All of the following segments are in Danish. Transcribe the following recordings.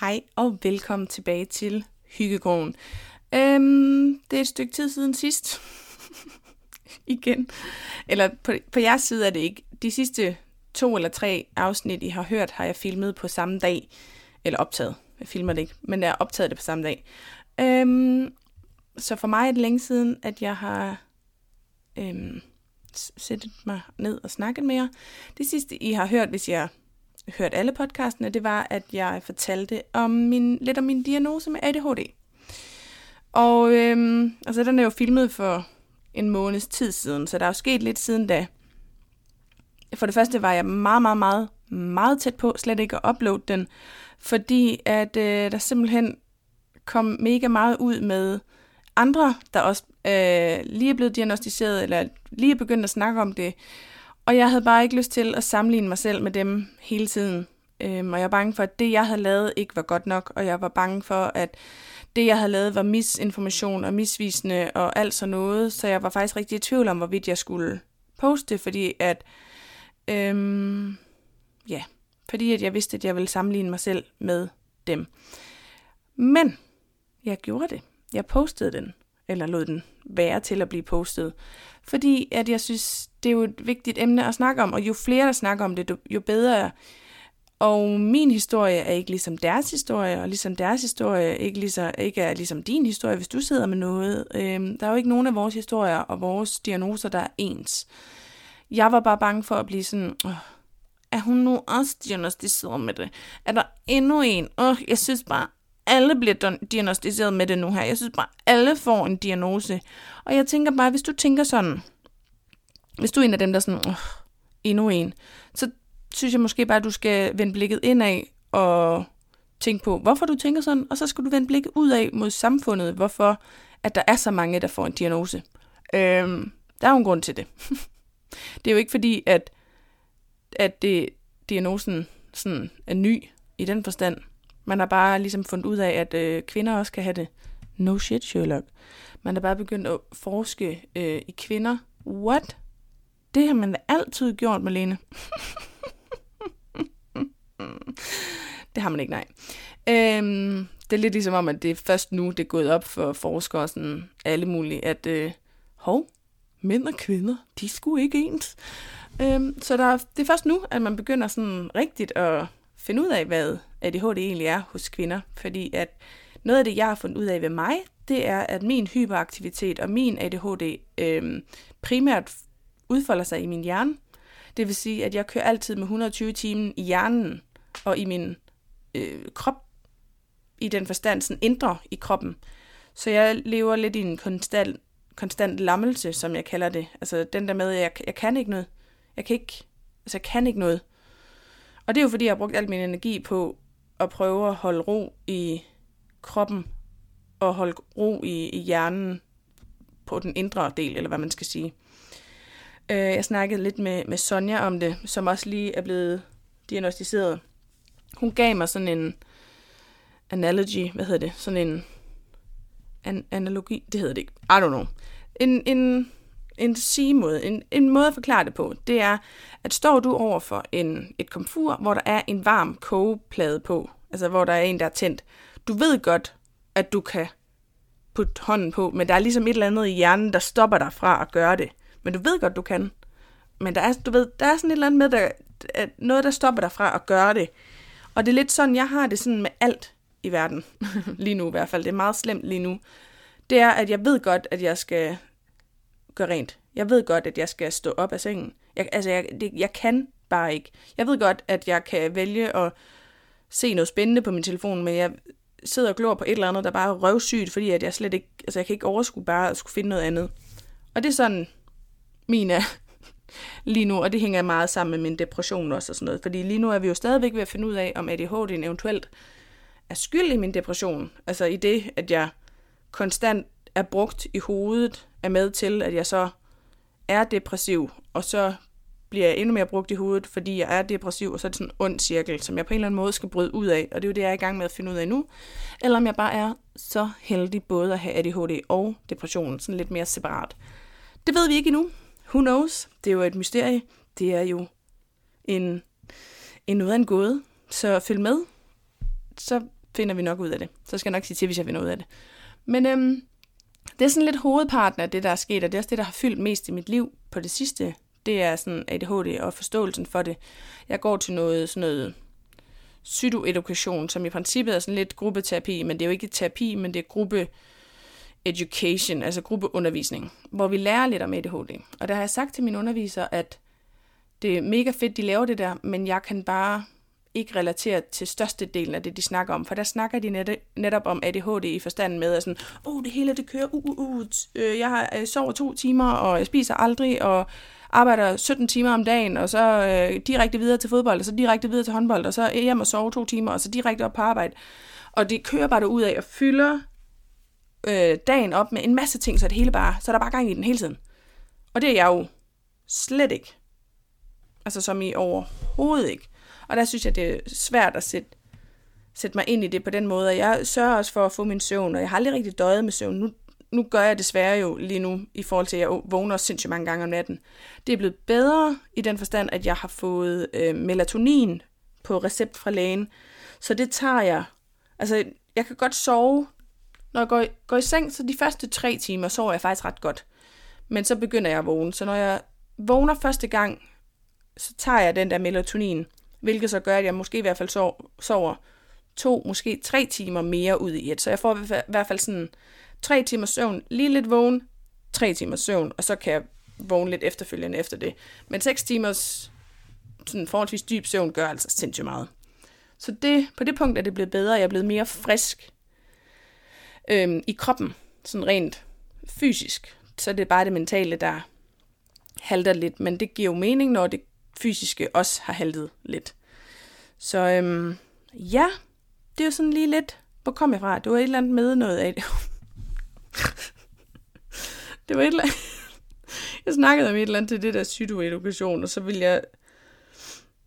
Hej og velkommen tilbage til Hyggegården. Øhm, det er et stykke tid siden sidst. Igen. Eller på, på jeres side er det ikke. De sidste to eller tre afsnit, I har hørt, har jeg filmet på samme dag. Eller optaget. Jeg filmer det ikke, men jeg har optaget det på samme dag. Øhm, så for mig er det længe siden, at jeg har øhm, sættet mig ned og snakket med jer. Det sidste, I har hørt, hvis jeg hørt alle podcastene, det var, at jeg fortalte om min, lidt om min diagnose med ADHD. Og øhm, altså, den er jo filmet for en måneds tid siden, så der er jo sket lidt siden da. For det første var jeg meget, meget, meget, meget tæt på slet ikke at uploade den, fordi at øh, der simpelthen kom mega meget ud med andre, der også øh, lige er blevet diagnostiseret, eller lige er begyndt at snakke om det, og jeg havde bare ikke lyst til at sammenligne mig selv med dem hele tiden. Øhm, og jeg var bange for, at det, jeg havde lavet, ikke var godt nok. Og jeg var bange for, at det, jeg havde lavet, var misinformation og misvisende og alt sådan noget. Så jeg var faktisk rigtig i tvivl om, hvorvidt jeg skulle poste, fordi at... Øhm, ja, fordi at jeg vidste, at jeg ville sammenligne mig selv med dem. Men jeg gjorde det. Jeg postede den, eller lod den være til at blive postet. Fordi at jeg synes, det er jo et vigtigt emne at snakke om, og jo flere der snakker om det, jo bedre. Og min historie er ikke ligesom deres historie, og ligesom deres historie ikke, ligesom, ikke er ligesom din historie, hvis du sidder med noget. Øhm, der er jo ikke nogen af vores historier og vores diagnoser, der er ens. Jeg var bare bange for at blive sådan, Åh, er hun nu også diagnostiseret med det? Er der endnu en? Åh, jeg synes bare, alle bliver diagnostiseret med det nu her. Jeg synes bare, alle får en diagnose. Og jeg tænker bare, hvis du tænker sådan, hvis du er en af dem, der er sådan, oh, endnu en, så synes jeg måske bare, at du skal vende blikket indad og tænke på, hvorfor du tænker sådan, og så skal du vende blikket ud af mod samfundet, hvorfor at der er så mange, der får en diagnose. Øhm, der er jo en grund til det. det er jo ikke fordi, at, at det, diagnosen sådan er ny i den forstand. Man har bare ligesom fundet ud af, at øh, kvinder også kan have det. No shit, Sherlock. Man er bare begyndt at forske øh, i kvinder. What? Det har man da altid gjort, Malene. det har man ikke, nej. Øhm, det er lidt ligesom om, at det er først nu, det er gået op for forskere, sådan alle mulige, at øh, hov, mænd og kvinder, de skulle ikke ens. Øhm, så der, det er først nu, at man begynder sådan rigtigt at finde ud af, hvad ADHD egentlig er hos kvinder. Fordi at noget af det, jeg har fundet ud af ved mig, det er, at min hyperaktivitet og min ADHD øhm, primært udfolder sig i min hjerne. Det vil sige, at jeg kører altid med 120 timer i hjernen og i min øh, krop, i den forstand, sådan indre i kroppen. Så jeg lever lidt i en konstant, konstant lammelse, som jeg kalder det. Altså den der med, at jeg, jeg kan ikke noget. Jeg kan ikke, altså jeg kan ikke noget. Og det er jo fordi, jeg har brugt al min energi på at prøve at holde ro i kroppen og holde ro i, i hjernen på den indre del, eller hvad man skal sige. Øh, jeg snakkede lidt med, med Sonja om det, som også lige er blevet diagnostiseret. Hun gav mig sådan en analogy, hvad hedder det? Sådan en an, analogi, det hedder det ikke. I don't know. En, en en sigemåde, en, en måde at forklare det på, det er, at står du over for en, et komfur, hvor der er en varm kogeplade på, altså hvor der er en, der er tændt, du ved godt, at du kan putte hånden på, men der er ligesom et eller andet i hjernen, der stopper dig fra at gøre det. Men du ved godt, du kan. Men der er, du ved, der er sådan et eller andet med, der, noget, der stopper dig fra at gøre det. Og det er lidt sådan, jeg har det sådan med alt i verden. lige nu i hvert fald. Det er meget slemt lige nu. Det er, at jeg ved godt, at jeg skal gøre rent. Jeg ved godt, at jeg skal stå op af sengen. Jeg, altså, jeg, det, jeg kan bare ikke. Jeg ved godt, at jeg kan vælge at se noget spændende på min telefon, men jeg sidder og glor på et eller andet, der bare er røvsygt, fordi at jeg slet ikke, altså jeg kan ikke overskue bare at skulle finde noget andet. Og det er sådan, min er lige nu, og det hænger meget sammen med min depression også og sådan noget, fordi lige nu er vi jo stadigvæk ved at finde ud af, om ADHD eventuelt er skyld i min depression. Altså i det, at jeg konstant er brugt i hovedet, er med til, at jeg så er depressiv, og så bliver jeg endnu mere brugt i hovedet, fordi jeg er depressiv, og så er det sådan en ond cirkel, som jeg på en eller anden måde skal bryde ud af, og det er jo det, jeg er i gang med at finde ud af nu. Eller om jeg bare er så heldig både at have ADHD og depression, sådan lidt mere separat. Det ved vi ikke endnu. Who knows? Det er jo et mysterie. Det er jo en, en noget af en gåde. Så følg med. Så finder vi nok ud af det. Så skal jeg nok sige til, hvis jeg finder ud af det. Men øhm, det er sådan lidt hovedparten af det, der er sket, og det er også det, der har fyldt mest i mit liv på det sidste. Det er sådan ADHD og forståelsen for det. Jeg går til noget sådan noget psykoedukation, som i princippet er sådan lidt gruppeterapi, men det er jo ikke terapi, men det er gruppe education, altså gruppeundervisning, hvor vi lærer lidt om ADHD. Og der har jeg sagt til mine undervisere, at det er mega fedt, de laver det der, men jeg kan bare ikke relatere til størstedelen af det, de snakker om. For der snakker de net, netop om ADHD i forstanden med, at sådan, oh, det hele det kører, uh, uh, uh, øh, jeg har jeg sover to timer, og jeg spiser aldrig, og arbejder 17 timer om dagen, og så øh, direkte videre til fodbold, og så direkte videre til håndbold, og så øh, hjem og sove to timer, og så direkte op på arbejde. Og det kører bare ud af og fylder øh, dagen op med en masse ting, så det hele bare, så er der bare gang i den hele tiden. Og det er jeg jo slet ikke. Altså som i overhovedet ikke. Og der synes jeg, det er svært at sætte, sætte mig ind i det på den måde. Og jeg sørger også for at få min søvn, og jeg har aldrig rigtig døjet med søvn. Nu, nu gør jeg desværre jo lige nu, i forhold til, at jeg vågner sindssygt mange gange om natten. Det er blevet bedre i den forstand, at jeg har fået øh, melatonin på recept fra lægen. Så det tager jeg. Altså, jeg kan godt sove. Når jeg går, i, går i seng, så de første tre timer sover jeg faktisk ret godt. Men så begynder jeg at vågne. Så når jeg vågner første gang, så tager jeg den der melatonin, hvilket så gør, at jeg måske i hvert fald sover to, måske tre timer mere ud i et. Så jeg får i hvert fald sådan tre timer søvn, lige lidt vågen, tre timer søvn, og så kan jeg vågne lidt efterfølgende efter det. Men seks timers sådan forholdsvis dyb søvn gør altså sindssygt meget. Så det, på det punkt er det blevet bedre. Jeg er blevet mere frisk øhm, i kroppen, sådan rent fysisk. Så det er bare det mentale, der halter lidt. Men det giver jo mening, når det fysiske også har haltet lidt. Så øhm, ja, det er jo sådan lige lidt, hvor kom jeg fra? Det var et eller andet med noget af det. det var et eller andet... Jeg snakkede om et eller andet til det der psykoedukation, og så ville jeg...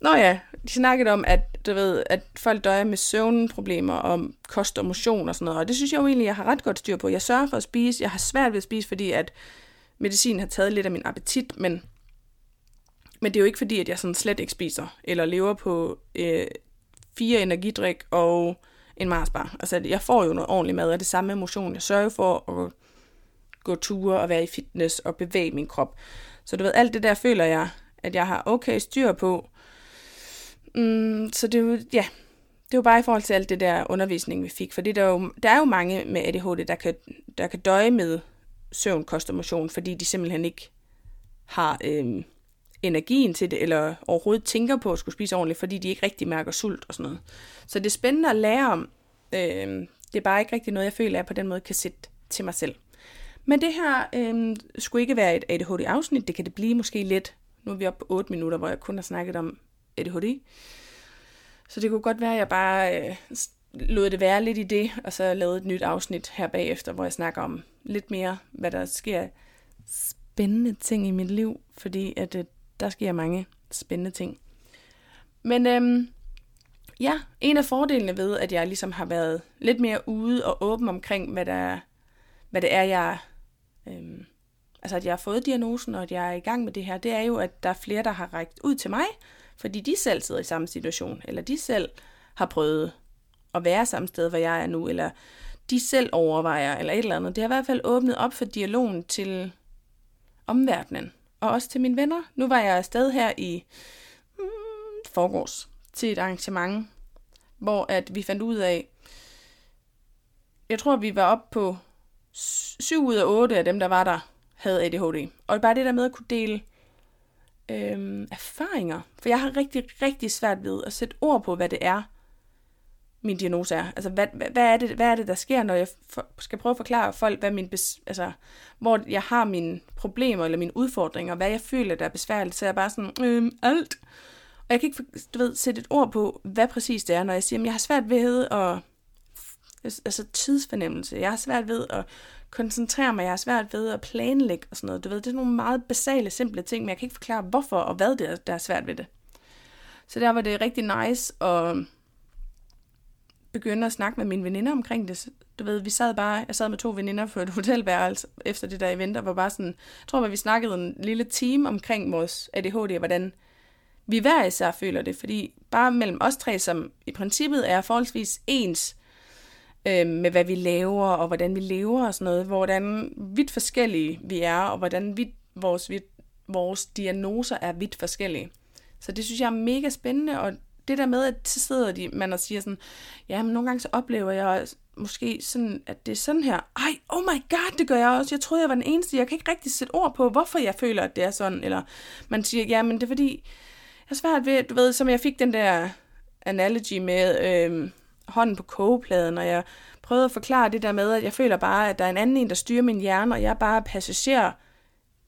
Nå ja, de snakkede om, at, du ved, at folk døjer med søvnproblemer og kost og motion og sådan noget, og det synes jeg jo egentlig, jeg har ret godt styr på. Jeg sørger for at spise, jeg har svært ved at spise, fordi at medicin har taget lidt af min appetit, men men det er jo ikke fordi, at jeg sådan slet ikke spiser, eller lever på øh, fire energidrik og en Marsbar. Altså, jeg får jo noget ordentligt mad, og det samme motion. Jeg sørger for at gå ture og være i fitness og bevæge min krop. Så du ved, alt det der føler jeg, at jeg har okay styr på. Mm, så det er jo, ja, det var bare i forhold til alt det der undervisning, vi fik. For der er jo, der er jo mange med ADHD, der kan, der kan døje med søvn, kost og motion, fordi de simpelthen ikke har... øhm, energien til det, eller overhovedet tænker på at skulle spise ordentligt, fordi de ikke rigtig mærker sult og sådan noget. Så det er spændende at lære om. Øhm, det er bare ikke rigtig noget, jeg føler, at jeg på den måde kan sætte til mig selv. Men det her øhm, skulle ikke være et ADHD-afsnit. Det kan det blive måske lidt. Nu er vi oppe på 8 minutter, hvor jeg kun har snakket om ADHD. Så det kunne godt være, at jeg bare øh, lod det være lidt i det, og så lavede et nyt afsnit her bagefter, hvor jeg snakker om lidt mere, hvad der sker spændende ting i mit liv, fordi at øh, der sker mange spændende ting. Men øhm, ja, en af fordelene ved, at jeg ligesom har været lidt mere ude og åben omkring, hvad, der, hvad det er, jeg... Øhm, altså, at jeg har fået diagnosen, og at jeg er i gang med det her, det er jo, at der er flere, der har rækket ud til mig, fordi de selv sidder i samme situation, eller de selv har prøvet at være samme sted, hvor jeg er nu, eller de selv overvejer, eller et eller andet. Det har i hvert fald åbnet op for dialogen til omverdenen og også til mine venner. Nu var jeg afsted her i mm, forgårs til et arrangement, hvor at vi fandt ud af, jeg tror, vi var op på 7 ud af 8 af dem, der var der, havde ADHD. Og bare det der med at kunne dele øhm, erfaringer. For jeg har rigtig, rigtig svært ved at sætte ord på, hvad det er, min diagnose er. Altså, hvad, hvad, er det, hvad er det, der sker, når jeg for, skal prøve at forklare folk, hvad min bes, altså, hvor jeg har mine problemer eller mine udfordringer, hvad jeg føler, der er besværligt, så er jeg bare sådan, øhm, alt. Og jeg kan ikke du ved, sætte et ord på, hvad præcis det er, når jeg siger, at jeg har svært ved at, altså tidsfornemmelse, jeg har svært ved at koncentrere mig, jeg har svært ved at planlægge og sådan noget. Du ved, det er nogle meget basale, simple ting, men jeg kan ikke forklare, hvorfor og hvad det er, der er svært ved det. Så der var det rigtig nice at begynde at snakke med mine veninder omkring det. Du ved, vi sad bare, jeg sad med to veninder på et hotelværelse efter det der event, og var bare sådan, jeg tror, at vi snakkede en lille time omkring vores ADHD, og hvordan vi hver især føler det, fordi bare mellem os tre, som i princippet er forholdsvis ens, øh, med hvad vi laver, og hvordan vi lever og sådan noget, hvordan vidt forskellige vi er, og hvordan vidt vores, vidt, vores diagnoser er vidt forskellige. Så det synes jeg er mega spændende, og det der med, at så sidder de, man og siger sådan, ja, men nogle gange så oplever jeg måske sådan, at det er sådan her. Ej, oh my god, det gør jeg også. Jeg troede, jeg var den eneste. Jeg kan ikke rigtig sætte ord på, hvorfor jeg føler, at det er sådan. Eller man siger, ja, men det er fordi, jeg er svært ved, du ved, som jeg fik den der analogy med øh, hånden på kogepladen, og jeg prøvede at forklare det der med, at jeg føler bare, at der er en anden en, der styrer min hjerne, og jeg er bare passager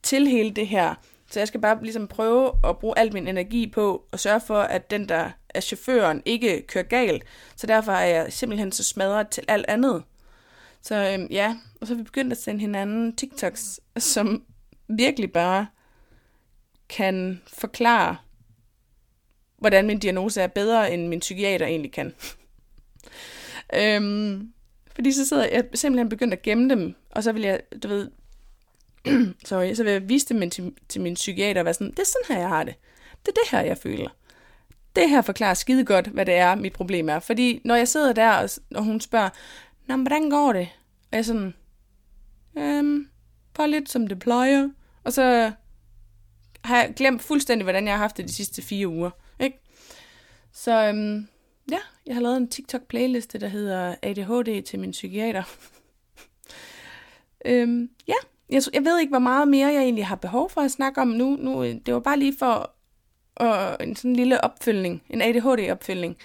til hele det her. Så jeg skal bare ligesom prøve at bruge al min energi på at sørge for, at den, der er chaufføren, ikke kører galt. Så derfor er jeg simpelthen så smadret til alt andet. Så øhm, ja, og så er vi begyndt at sende hinanden TikToks, som virkelig bare kan forklare, hvordan min diagnose er bedre, end min psykiater egentlig kan øhm, fordi så sidder jeg simpelthen begyndt at gemme dem, og så vil jeg, du ved, sorry, så vil jeg vise dem til, til min psykiater og være sådan, det er sådan her, jeg har det. Det er det her, jeg føler. Det her forklarer skide godt, hvad det er, mit problem er. Fordi når jeg sidder der, og, og hun spørger, Nå, men hvordan går det? Og jeg er sådan, øhm, bare lidt som det plejer. Og så har jeg glemt fuldstændig, hvordan jeg har haft det de sidste fire uger. Ikke? Så øhm, ja, jeg har lavet en TikTok-playliste, der hedder ADHD til min psykiater. øhm, ja, jeg, jeg ved ikke, hvor meget mere jeg egentlig har behov for at snakke om nu. nu øh, det var bare lige for og en sådan lille opfølgning, en ADHD-opfølgning.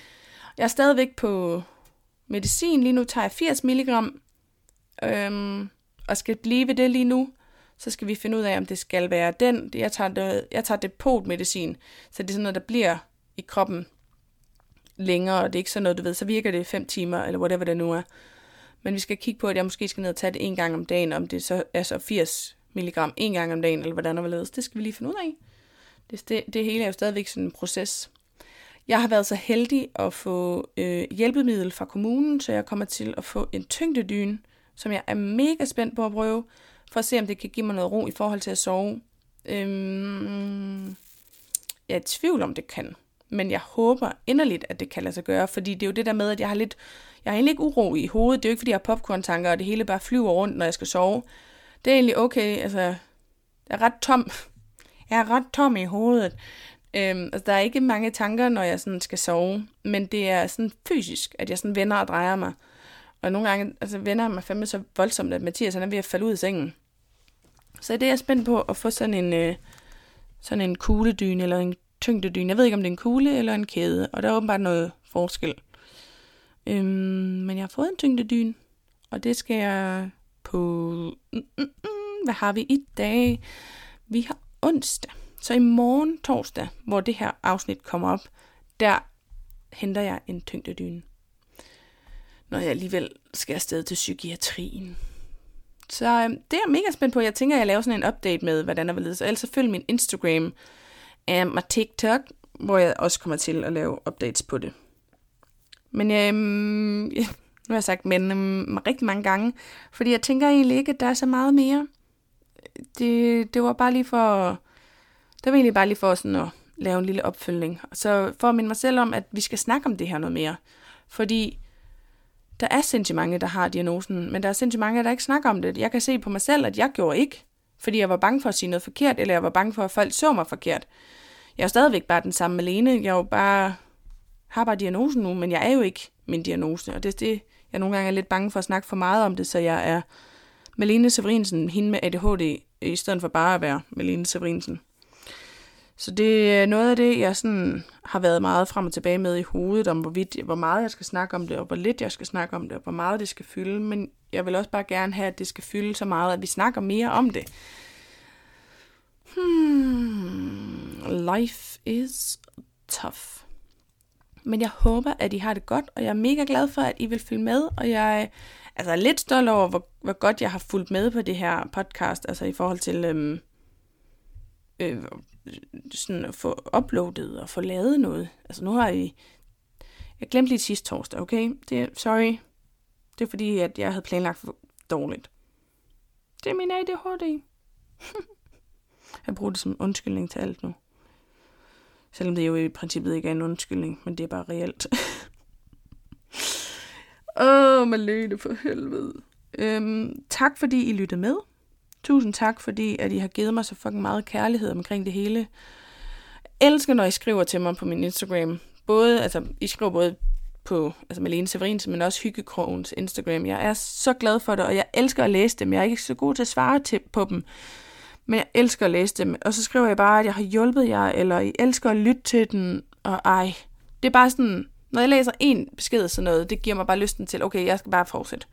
Jeg er stadigvæk på medicin. Lige nu tager jeg 80 mg, øhm, og skal blive ved det lige nu. Så skal vi finde ud af, om det skal være den. Jeg tager, det, jeg tager depotmedicin, så det er sådan noget, der bliver i kroppen længere, og det er ikke sådan noget, du ved, så virker det 5 timer, eller whatever det nu er. Men vi skal kigge på, at jeg måske skal ned og tage det en gang om dagen, om det så er så 80 mg en gang om dagen, eller hvordan og hvorledes. Det skal vi lige finde ud af. Det, det, det hele er jo stadigvæk sådan en proces. Jeg har været så heldig at få øh, hjælpemiddel fra kommunen, så jeg kommer til at få en tyngdedyne, som jeg er mega spændt på at prøve, for at se, om det kan give mig noget ro i forhold til at sove. Øhm, jeg er i tvivl om, det kan. Men jeg håber inderligt, at det kan lade sig gøre, fordi det er jo det der med, at jeg har lidt, jeg har egentlig ikke uro i hovedet. Det er jo ikke, fordi jeg har popcorn-tanker, og det hele bare flyver rundt, når jeg skal sove. Det er egentlig okay, altså, jeg er ret tom. Jeg er ret tom i hovedet. Øhm, altså, der er ikke mange tanker, når jeg sådan skal sove, men det er sådan fysisk, at jeg sådan vender og drejer mig. Og nogle gange altså, vender jeg mig fandme så voldsomt, at Mathias han er ved at falde ud af sengen. Så det er jeg spændt på at få sådan en, øh, sådan en kugledyne eller en tyngdedyne. Jeg ved ikke, om det er en kugle eller en kæde, og der er åbenbart noget forskel. Øhm, men jeg har fået en tyngdedyne, og det skal jeg på... Mm, mm, mm, hvad har vi i dag? Vi har onsdag. Så i morgen torsdag, hvor det her afsnit kommer op, der henter jeg en tyngdedyne. Når jeg alligevel skal afsted til psykiatrien. Så øhm, det er jeg mega spændt på. Jeg tænker, at jeg laver sådan en update med, hvordan der vil lide. Så ellers så følg min Instagram um, og TikTok, hvor jeg også kommer til at lave updates på det. Men øhm, ja, nu har jeg sagt men øhm, rigtig mange gange, fordi jeg tænker egentlig ikke, at der er så meget mere. Det, det var bare lige for, det var egentlig bare lige for sådan at lave en lille opfølgning. Så for at minde mig selv om, at vi skal snakke om det her noget mere. Fordi der er sindssygt mange, der har diagnosen, men der er sindssygt mange, der ikke snakker om det. Jeg kan se på mig selv, at jeg gjorde ikke, fordi jeg var bange for at sige noget forkert, eller jeg var bange for, at folk så mig forkert. Jeg er stadigvæk bare den samme Malene. Jeg er jo bare, har bare diagnosen nu, men jeg er jo ikke min diagnose. Og det er det, jeg nogle gange er lidt bange for at snakke for meget om det, så jeg er Malene Severinsen, hende med ADHD, i stedet for bare at være Malene Severinsen. Så det er noget af det, jeg sådan har været meget frem og tilbage med i hovedet, om hvorvidt, hvor meget jeg skal snakke om det, og hvor lidt jeg skal snakke om det, og hvor meget det skal fylde. Men jeg vil også bare gerne have, at det skal fylde så meget, at vi snakker mere om det. Hmm, life is tough. Men jeg håber, at I har det godt, og jeg er mega glad for, at I vil følge med, og jeg altså, er lidt stolt over, hvor, hvor godt jeg har fulgt med på det her podcast, altså i forhold til øhm, øh, sådan at få uploadet og få lavet noget. Altså nu har I... Jeg glemte lige sidste torsdag, okay? Det er, sorry. Det er fordi, at jeg havde planlagt for dårligt. Det er min ADHD. jeg bruger det som undskyldning til alt nu. Selvom det jo i princippet ikke er en undskyldning, men det er bare reelt. Åh, oh, Malene, for helvede. Øhm, tak, fordi I lyttede med. Tusind tak, fordi at I har givet mig så fucking meget kærlighed omkring det hele. Jeg elsker, når I skriver til mig på min Instagram. Både, altså, I skriver både på altså Malene Severins, men også Hyggekrogens Instagram. Jeg er så glad for det, og jeg elsker at læse dem. Jeg er ikke så god til at svare til, på dem, men jeg elsker at læse dem. Og så skriver jeg bare, at jeg har hjulpet jer, eller I elsker at lytte til den, og ej. Det er bare sådan, når jeg læser en besked sådan noget, det giver mig bare lysten til, okay, jeg skal bare fortsætte.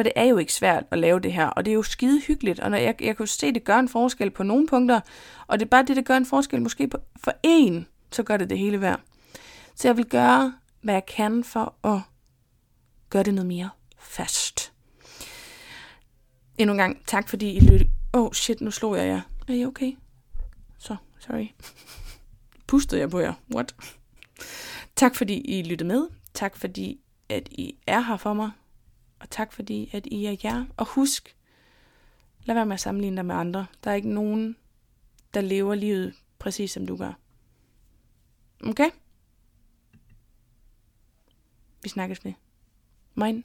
For det er jo ikke svært at lave det her, og det er jo skide hyggeligt, og når jeg, jeg kan se, at det gør en forskel på nogle punkter, og det er bare det, der gør en forskel måske på, for en, så gør det det hele værd. Så jeg vil gøre, hvad jeg kan for at gøre det noget mere fast. Endnu en gang, tak fordi I lyttede. Oh shit, nu slog jeg jer. Er I okay? Så, sorry. Pustede jeg på jer? What? Tak fordi I lyttede med. Tak fordi, at I er her for mig. Og tak fordi, at I er jer. Og husk, lad være med at sammenligne dig med andre. Der er ikke nogen, der lever livet præcis som du gør. Okay? Vi snakkes med. Mine.